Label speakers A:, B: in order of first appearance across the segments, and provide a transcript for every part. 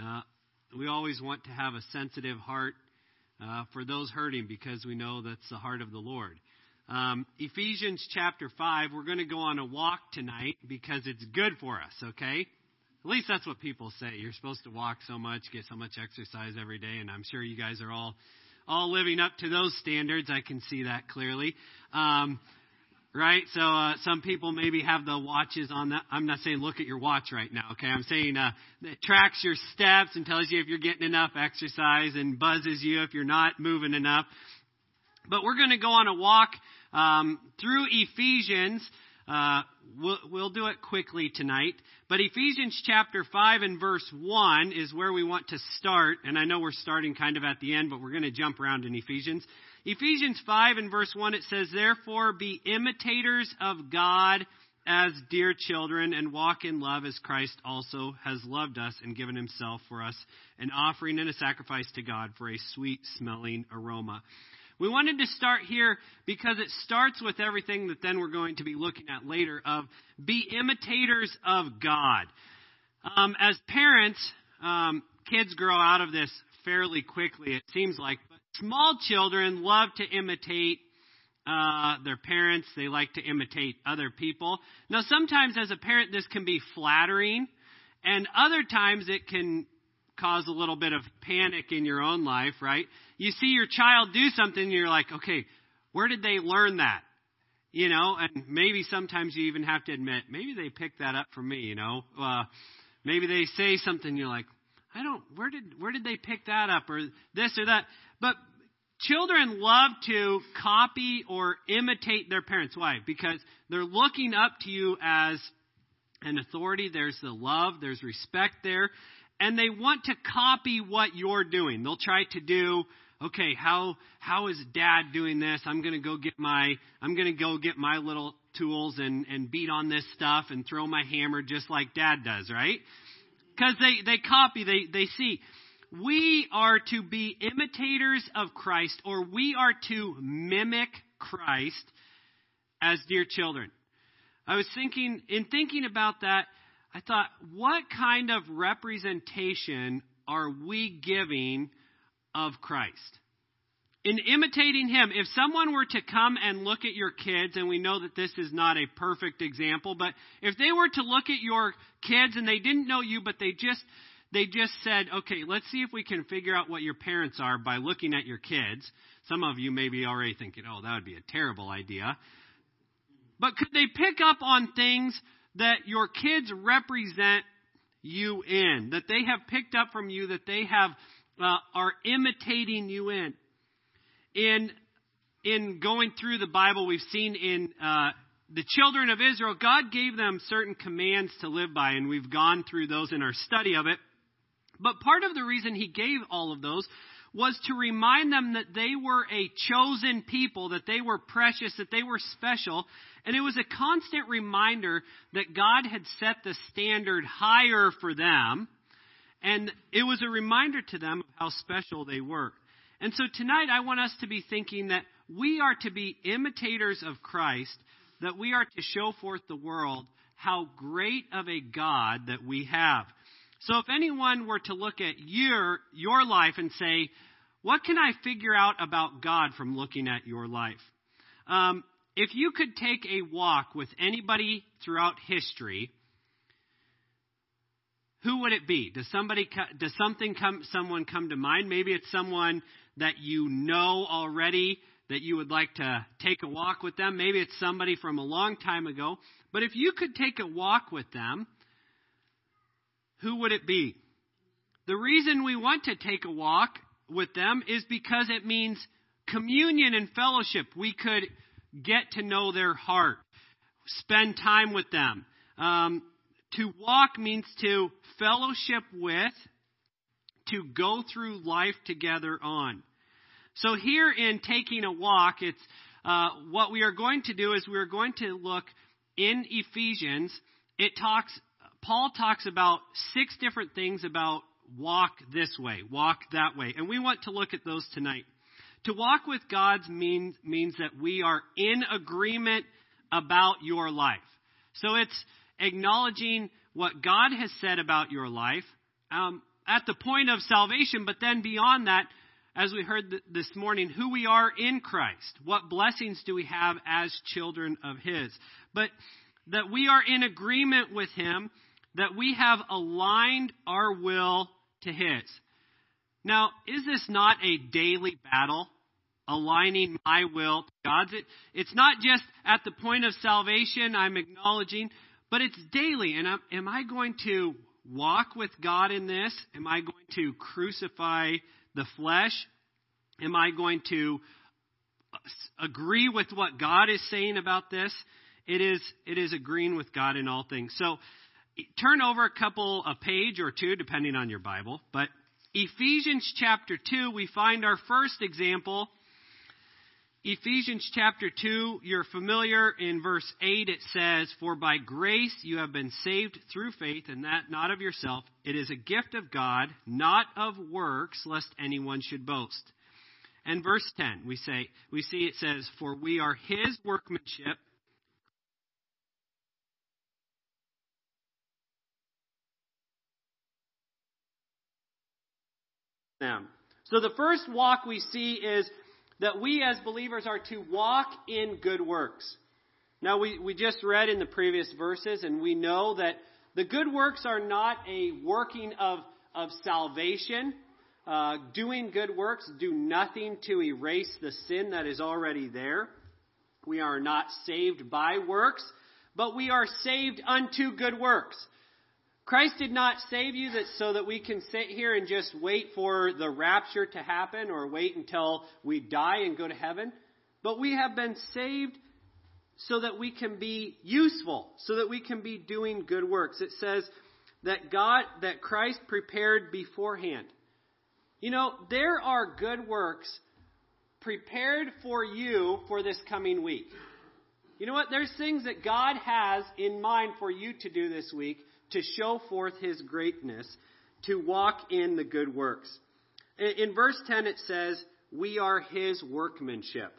A: Uh, we always want to have a sensitive heart uh, for those hurting because we know that's the heart of the Lord. Um, Ephesians chapter 5, we're going to go on a walk tonight because it's good for us, okay? At least that's what people say. You're supposed to walk so much, get so much exercise every day, and I'm sure you guys are all all living up to those standards. I can see that clearly. Um, right? So uh, some people maybe have the watches on that. I'm not saying look at your watch right now, okay? I'm saying uh, it tracks your steps and tells you if you're getting enough exercise and buzzes you if you're not moving enough. But we're going to go on a walk um, through Ephesians. Uh, we'll, we'll do it quickly tonight. But Ephesians chapter 5 and verse 1 is where we want to start. And I know we're starting kind of at the end, but we're going to jump around in Ephesians. Ephesians 5 and verse 1, it says, Therefore be imitators of God as dear children and walk in love as Christ also has loved us and given himself for us, an offering and a sacrifice to God for a sweet smelling aroma. We wanted to start here because it starts with everything that then we're going to be looking at later of be imitators of God. Um, as parents, um, kids grow out of this fairly quickly, it seems like. Small children love to imitate uh, their parents. They like to imitate other people. Now, sometimes as a parent, this can be flattering, and other times it can cause a little bit of panic in your own life, right? You see your child do something, and you're like, okay, where did they learn that? You know, and maybe sometimes you even have to admit, maybe they picked that up from me, you know. Uh, maybe they say something, you're like, I don't, where did, where did they pick that up or this or that? But children love to copy or imitate their parents. Why? Because they're looking up to you as an authority. There's the love, there's respect there. And they want to copy what you're doing. They'll try to do, okay, how, how is dad doing this? I'm to go get my, I'm to go get my little tools and, and beat on this stuff and throw my hammer just like dad does, right? Because they, they copy, they, they see we are to be imitators of Christ, or we are to mimic Christ as dear children. I was thinking, in thinking about that, I thought, what kind of representation are we giving of Christ? In imitating him, if someone were to come and look at your kids, and we know that this is not a perfect example, but if they were to look at your kids and they didn't know you, but they just they just said, okay, let's see if we can figure out what your parents are by looking at your kids. Some of you may be already thinking, oh, that would be a terrible idea. But could they pick up on things that your kids represent you in, that they have picked up from you, that they have uh, are imitating you in? In in going through the Bible, we've seen in uh, the children of Israel, God gave them certain commands to live by, and we've gone through those in our study of it. But part of the reason he gave all of those was to remind them that they were a chosen people, that they were precious, that they were special. And it was a constant reminder that God had set the standard higher for them. And it was a reminder to them of how special they were. And so tonight I want us to be thinking that we are to be imitators of Christ, that we are to show forth the world how great of a God that we have. So if anyone were to look at your, your life and say, what can I figure out about God from looking at your life? Um, if you could take a walk with anybody throughout history, who would it be? Does somebody, does something come, someone come to mind? Maybe it's someone that you know already that you would like to take a walk with them. Maybe it's somebody from a long time ago. But if you could take a walk with them, who would it be? The reason we want to take a walk with them is because it means communion and fellowship. We could get to know their heart, spend time with them. Um, to walk means to fellowship with, to go through life together on. So here in taking a walk, it's uh, what we are going to do is we are going to look in Ephesians. It talks Paul talks about six different things about walk this way, walk that way. And we want to look at those tonight. To walk with God means, means that we are in agreement about your life. So it's acknowledging what God has said about your life. Um, at the point of salvation, but then beyond that, as we heard this morning, who we are in Christ. What blessings do we have as children of His? But that we are in agreement with Him, that we have aligned our will to His. Now, is this not a daily battle? Aligning my will to God's? It, it's not just at the point of salvation I'm acknowledging, but it's daily. And I'm, am I going to walk with God in this? Am I going to crucify the flesh? Am I going to agree with what God is saying about this? It is, it is agreeing with God in all things. So turn over a couple, a page or two, depending on your Bible. But Ephesians chapter 2, we find our first example Ephesians chapter 2, you're familiar. In verse 8, it says, For by grace you have been saved through faith, and that not of yourself. It is a gift of God, not of works, lest anyone should boast. And verse 10, we say, we see it says, For we are his workmanship. Them. So the first walk we see is that we as believers are to walk in good works. Now, we, we just read in the previous verses, and we know that the good works are not a working of, of salvation. Uh, doing good works do nothing to erase the sin that is already there. We are not saved by works, but we are saved unto good works. Christ did not save you that so that we can sit here and just wait for the rapture to happen or wait until we die and go to heaven. But we have been saved so that we can be useful, so that we can be doing good works. It says that God, that Christ prepared beforehand. You know, there are good works prepared for you for this coming week. You know what? There's things that God has in mind for you to do this week to show forth his greatness, to walk in the good works. In verse 10, it says, We are his workmanship.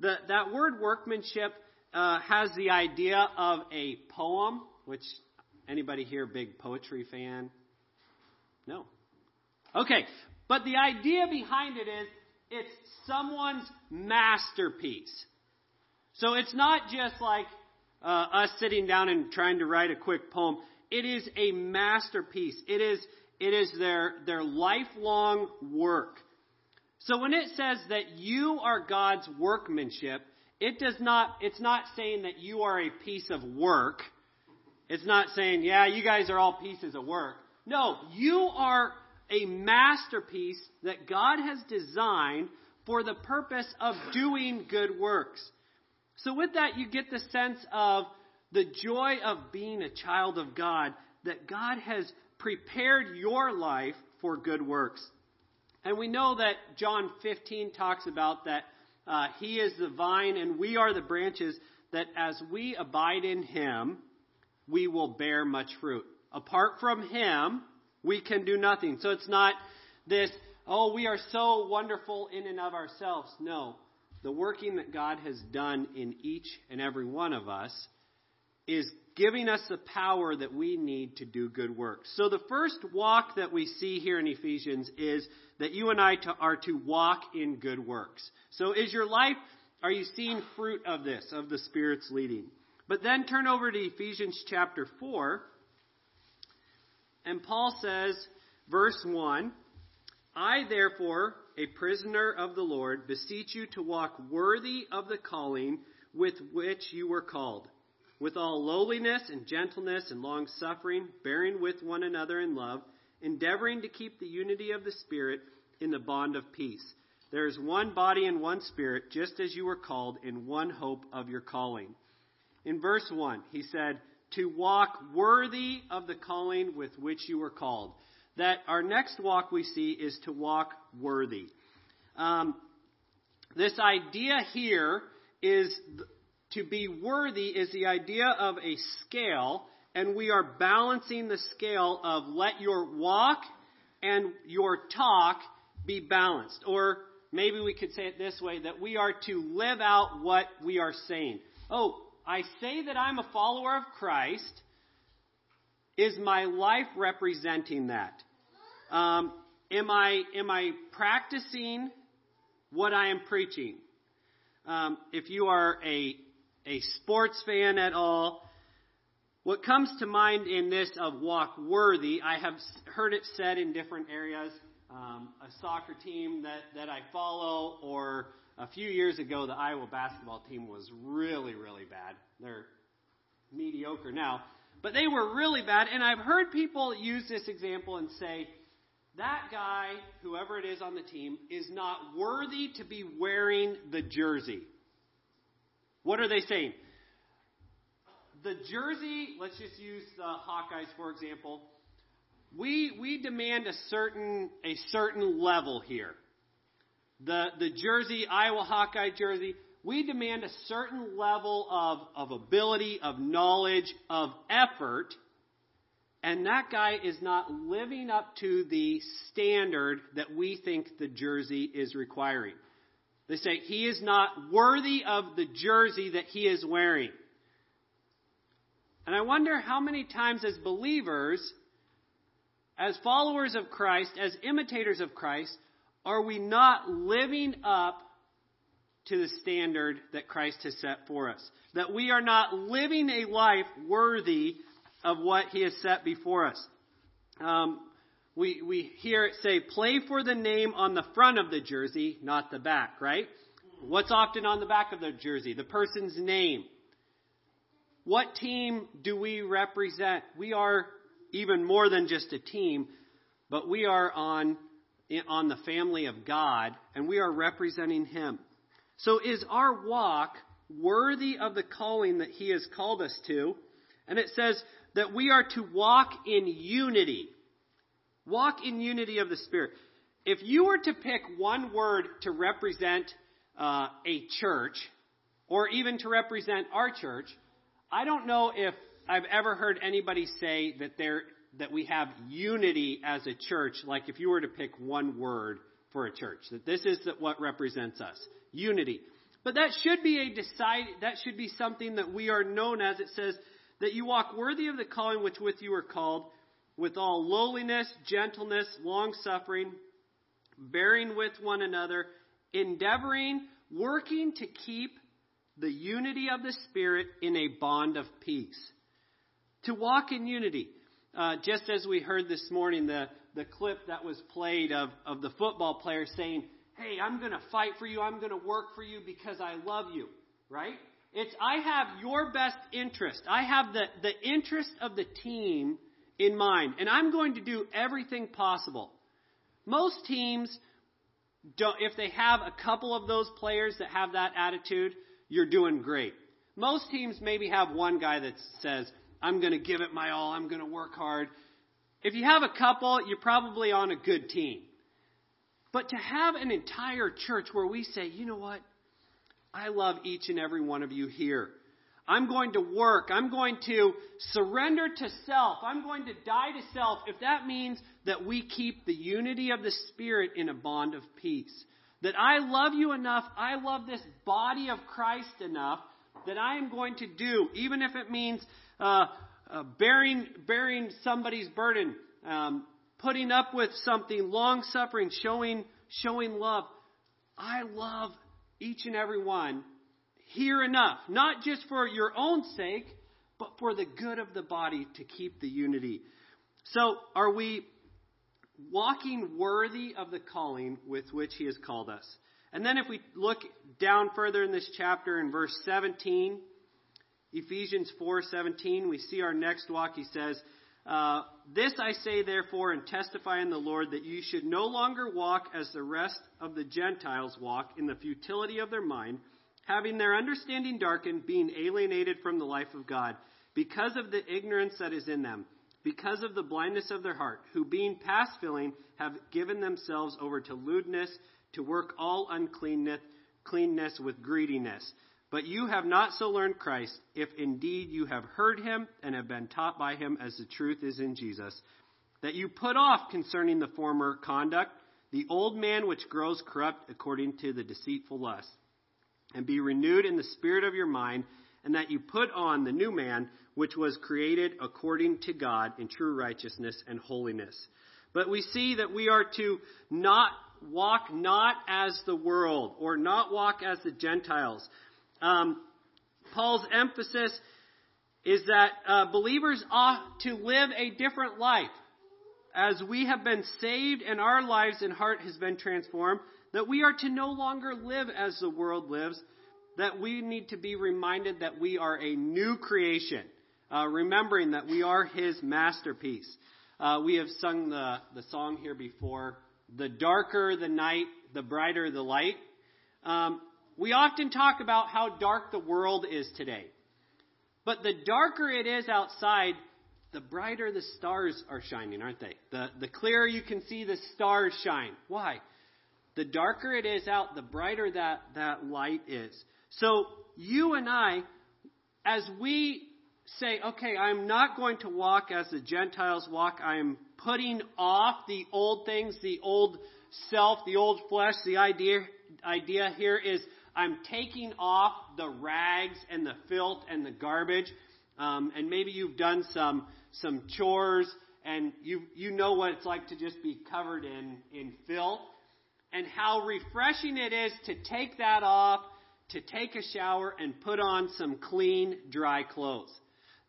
A: The, that word workmanship uh, has the idea of a poem, which anybody here big poetry fan? No. Okay, but the idea behind it is it's someone's masterpiece. So it's not just like uh, us sitting down and trying to write a quick poem. It is a masterpiece. It is, it is their, their lifelong work. So when it says that you are God's workmanship, it does not, it's not saying that you are a piece of work. It's not saying, yeah, you guys are all pieces of work. No, you are a masterpiece that God has designed for the purpose of doing good works. So with that, you get the sense of the joy of being a child of God, that God has prepared your life for good works. And we know that John 15 talks about that uh, He is the vine and we are the branches, that as we abide in Him, we will bear much fruit. Apart from Him, we can do nothing. So it's not this, oh, we are so wonderful in and of ourselves. No. The working that God has done in each and every one of us is giving us the power that we need to do good works. So the first walk that we see here in Ephesians is that you and I to, are to walk in good works. So is your life, are you seeing fruit of this, of the Spirit's leading? But then turn over to Ephesians chapter 4, and Paul says, verse 1, I therefore, a prisoner of the Lord, beseech you to walk worthy of the calling with which you were called with all lowliness and gentleness and long suffering, bearing with one another in love, endeavoring to keep the unity of the Spirit in the bond of peace. There is one body and one Spirit, just as you were called in one hope of your calling. In verse 1, he said, To walk worthy of the calling with which you were called. That our next walk we see is to walk worthy. Um, this idea here is to be worthy is the idea of a scale, and we are balancing the scale of let your walk and your talk be balanced. Or maybe we could say it this way that we are to live out what we are saying. Oh, I say that I'm a follower of Christ. Is my life representing that? Um, am I am I practicing what I am preaching? Um, if you are a a sports fan at all, what comes to mind in this of walk worthy, I have heard it said in different areas. Um, a soccer team that, that I follow, or a few years ago, the Iowa basketball team was really, really bad. They're mediocre now, but they were really bad. And I've heard people use this example and say, that guy, whoever it is on the team, is not worthy to be wearing the jersey. What are they saying? The jersey, let's just use the Hawkeyes for example. We we demand a certain a certain level here. The the jersey, Iowa Hawkeye jersey, we demand a certain level of, of ability, of knowledge, of effort, and that guy is not living up to the standard that we think the jersey is requiring. They say he is not worthy of the jersey that he is wearing. And I wonder how many times as believers, as followers of Christ, as imitators of Christ, are we not living up to the standard that Christ has set for us? That we are not living a life worthy of what he has set before us. Um, we, we hear it say, play for the name on the front of the jersey, not the back, right? What's often on the back of the jersey? The person's name. What team do we represent? We are even more than just a team, but we are on, on the family of God, and we are representing Him. So is our walk worthy of the calling that He has called us to? And it says that we are to walk in unity. Walk in unity of the Spirit. If you were to pick one word to represent uh, a church, or even to represent our church, I don't know if I've ever heard anybody say that there that we have unity as a church. Like if you were to pick one word for a church, that this is what represents us, unity. But that should be a decide. That should be something that we are known as. It says that you walk worthy of the calling which with you are called, with all lowliness, gentleness, long suffering, bearing with one another, endeavoring, working to keep the unity of the Spirit in a bond of peace. To walk in unity. Uh, just as we heard this morning, the, the clip that was played of, of the football player saying, Hey, I'm going to fight for you. I'm going to work for you because I love you. Right? It's, I have your best interest. I have the, the interest of the team in mind. And I'm going to do everything possible. Most teams, don't, if they have a couple of those players that have that attitude, you're doing great. Most teams maybe have one guy that says, I'm going to give it my all, I'm going to work hard. If you have a couple, you're probably on a good team. But to have an entire church where we say, you know what? I love each and every one of you here. I'm going to work. I'm going to surrender to self. I'm going to die to self if that means that we keep the unity of the Spirit in a bond of peace. That I love you enough, I love this body of Christ enough that I am going to do, even if it means uh, uh, bearing bearing somebody's burden, um, putting up with something, long suffering, showing showing love. I love each and every one here enough, not just for your own sake, but for the good of the body to keep the unity. So, are we walking worthy of the calling with which he has called us. And then if we look down further in this chapter in verse 17, Ephesians 4:17, we see our next walk. He says, uh, "This I say therefore and testify in the Lord that you should no longer walk as the rest of the Gentiles walk in the futility of their mind, having their understanding darkened, being alienated from the life of God, because of the ignorance that is in them." because of the blindness of their heart, who being past feeling have given themselves over to lewdness, to work all uncleanness cleanness with greediness. But you have not so learned Christ, if indeed you have heard him and have been taught by him as the truth is in Jesus, that you put off concerning the former conduct the old man which grows corrupt according to the deceitful lust, and be renewed in the spirit of your mind, and that you put on the new man which was created according to God in true righteousness and holiness. But we see that we are to not walk not as the world or not walk as the Gentiles. Um, Paul's emphasis is that uh, believers ought to live a different life. As we have been saved and our lives and heart has been transformed, that we are to no longer live as the world lives, that we need to be reminded that we are a new creation, uh, remembering that we are His masterpiece. Uh, we have sung the, the song here before the darker the night, the brighter the light. Um, we often talk about how dark the world is today. But the darker it is outside, the brighter the stars are shining, aren't they? The, the clearer you can see the stars shine. Why? The darker it is out, the brighter that, that light is. So you and I, as we say, okay, I'm not going to walk as the Gentiles walk, I am putting off the old things, the old self, the old flesh, the idea, idea here is I'm taking off the rags and the filth and the garbage. Um, and maybe you've done some some chores and you you know what it's like to just be covered in in filth and how refreshing it is to take that off, to take a shower and put on some clean dry clothes.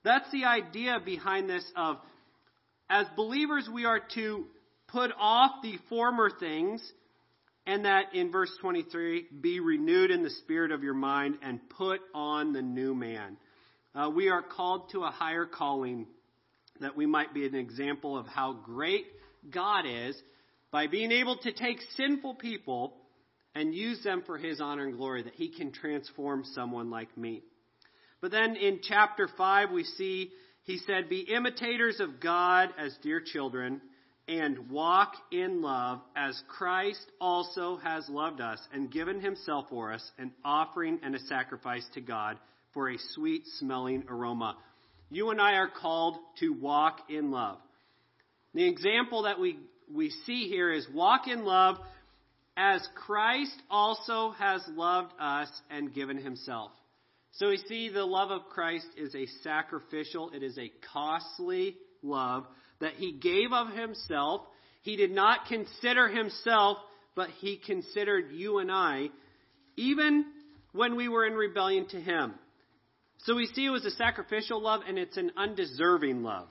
A: That's the idea behind this of as believers we are to put off the former things and that in verse 23, be renewed in the spirit of your mind and put on the new man. Uh, we are called to a higher calling that we might be an example of how great God is by being able to take sinful people and use them for his honor and glory, that he can transform someone like me. But then in chapter 5, we see he said, Be imitators of God as dear children and walk in love as Christ also has loved us and given himself for us, an offering and a sacrifice to God for a sweet smelling aroma. You and I are called to walk in love. The example that we, we see here is walk in love as Christ also has loved us and given himself. So we see the love of Christ is a sacrificial, it is a costly love that he gave of himself. He did not consider himself, but he considered you and I, even when we were in rebellion to him. So we see it was a sacrificial love and it's an undeserving love.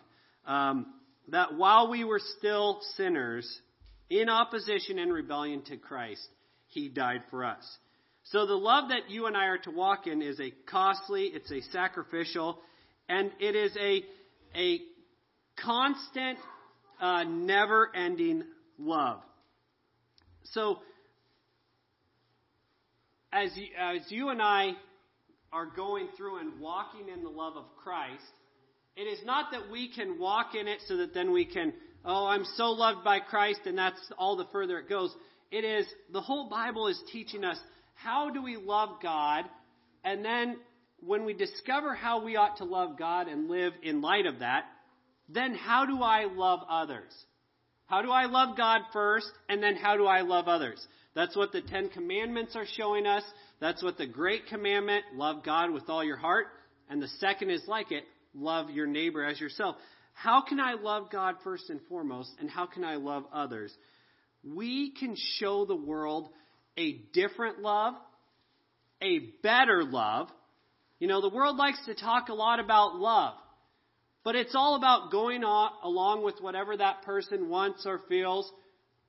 A: Um, that while we were still sinners, in opposition and rebellion to Christ, he died for us. So the love that you and I are to walk in is a costly, it's a sacrificial, and it is a, a constant, uh, never ending love. So, as you, as you and I are going through and walking in the love of Christ, it is not that we can walk in it so that then we can, oh, I'm so loved by Christ and that's all the further it goes. It is, the whole Bible is teaching us how do we love God, and then when we discover how we ought to love God and live in light of that, then how do I love others? How do I love God first, and then how do I love others? That's what the Ten Commandments are showing us. That's what the Great Commandment, love God with all your heart. And the second is like it, love your neighbor as yourself. How can I love God first and foremost, and how can I love others? We can show the world a different love, a better love. You know, the world likes to talk a lot about love. But it's all about going along with whatever that person wants or feels.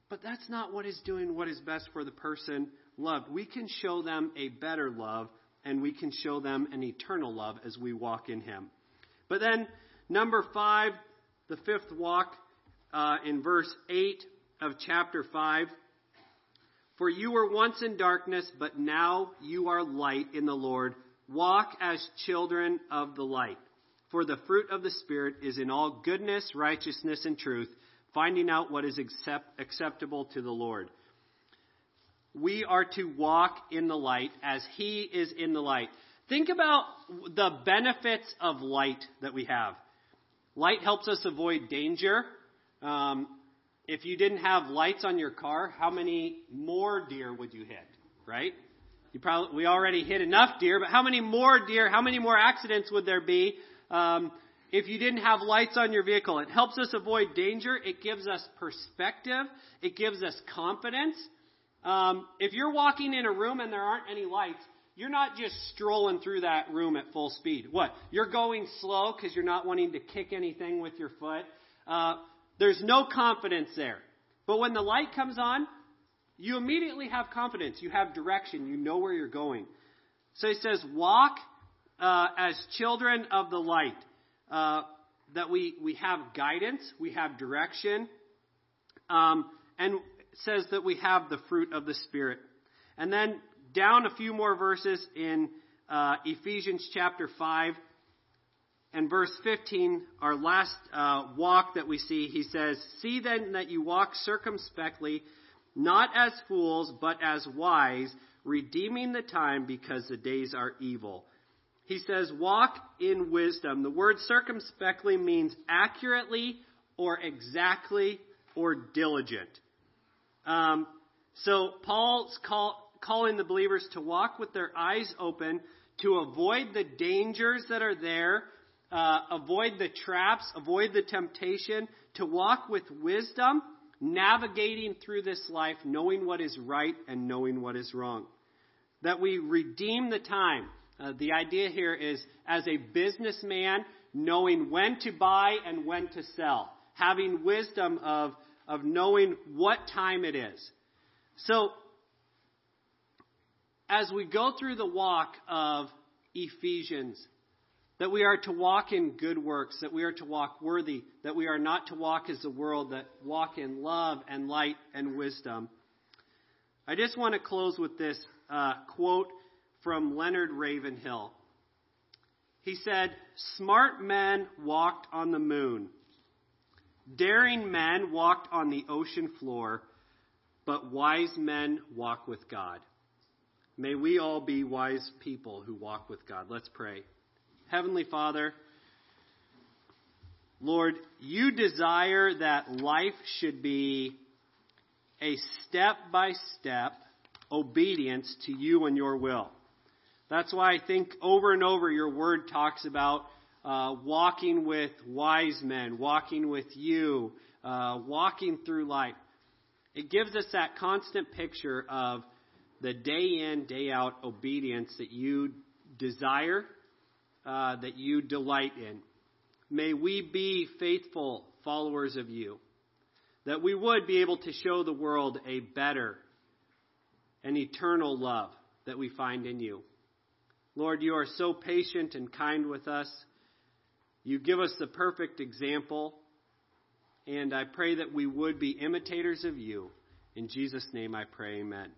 A: But that's not what is doing what is best for the person loved. We can show them a better love, and we can show them an eternal love as we walk in Him. But then, number five, the fifth walk uh, in verse 8 of chapter 5. For you were once in darkness, but now you are light in the Lord. Walk as children of the light. For the fruit of the Spirit is in all goodness, righteousness, and truth, finding out what is accept, acceptable to the Lord. We are to walk in the light as He is in the light. Think about the benefits of light that we have. Light helps us avoid danger. Um, if you didn't have lights on your car, how many more deer would you hit? Right? You probably we already hit enough deer, but how many more deer? How many more accidents would there be um, if you didn't have lights on your vehicle. It helps us avoid danger. It gives us perspective. It gives us confidence. Um, if you're walking in a room and there aren't any lights, you're not just strolling through that room at full speed. What? You're going slow because you're not wanting to kick anything with your foot. Uh, there's no confidence there. But when the light comes on, you immediately have confidence. You have direction. You know where you're going. So he says, walk uh, as children of the light. Uh, that we, we have guidance, we have direction, um, and says that we have the fruit of the Spirit. And then down a few more verses in uh, Ephesians chapter 5 and verse 15, our last uh, walk that we see, he says, See then that you walk circumspectly, not as fools, but as wise, redeeming the time because the days are evil. He says, walk in wisdom. The word circumspectly means accurately or exactly or diligent. Um, so Paul's call, calling the believers to walk with their eyes open, to avoid the dangers that are there, uh, avoid the traps, avoid the temptation, to walk with wisdom, navigating through this life, knowing what is right and knowing what is wrong. That we redeem the time. Uh, the idea here is as a businessman, knowing when to buy and when to sell, having wisdom of, of knowing what time it is. So, as we go through the walk of Ephesians, that we are to walk in good works, that we are to walk worthy, that we are not to walk as the world, that walk in love and light and wisdom. I just want to close with this uh, quote from Leonard Ravenhill. He said, Smart men walked on the moon. Daring men walked on the ocean floor, but wise men walk with God. May we all be wise people who walk with God. Let's pray. Heavenly Father, Lord, you desire that life should be a step by step obedience to you and your will. That's why I think over and over your word talks about uh, walking with wise men, walking with you, uh, walking through life. It gives us that constant picture of the day in, day out obedience that you desire, uh, that you delight in. May we be faithful followers of you, that we would be able to show the world a better and eternal love that we find in you. Lord, you are so patient and kind with us. You give us the perfect example. And I pray that we would be imitators of you. In Jesus' name I pray, amen.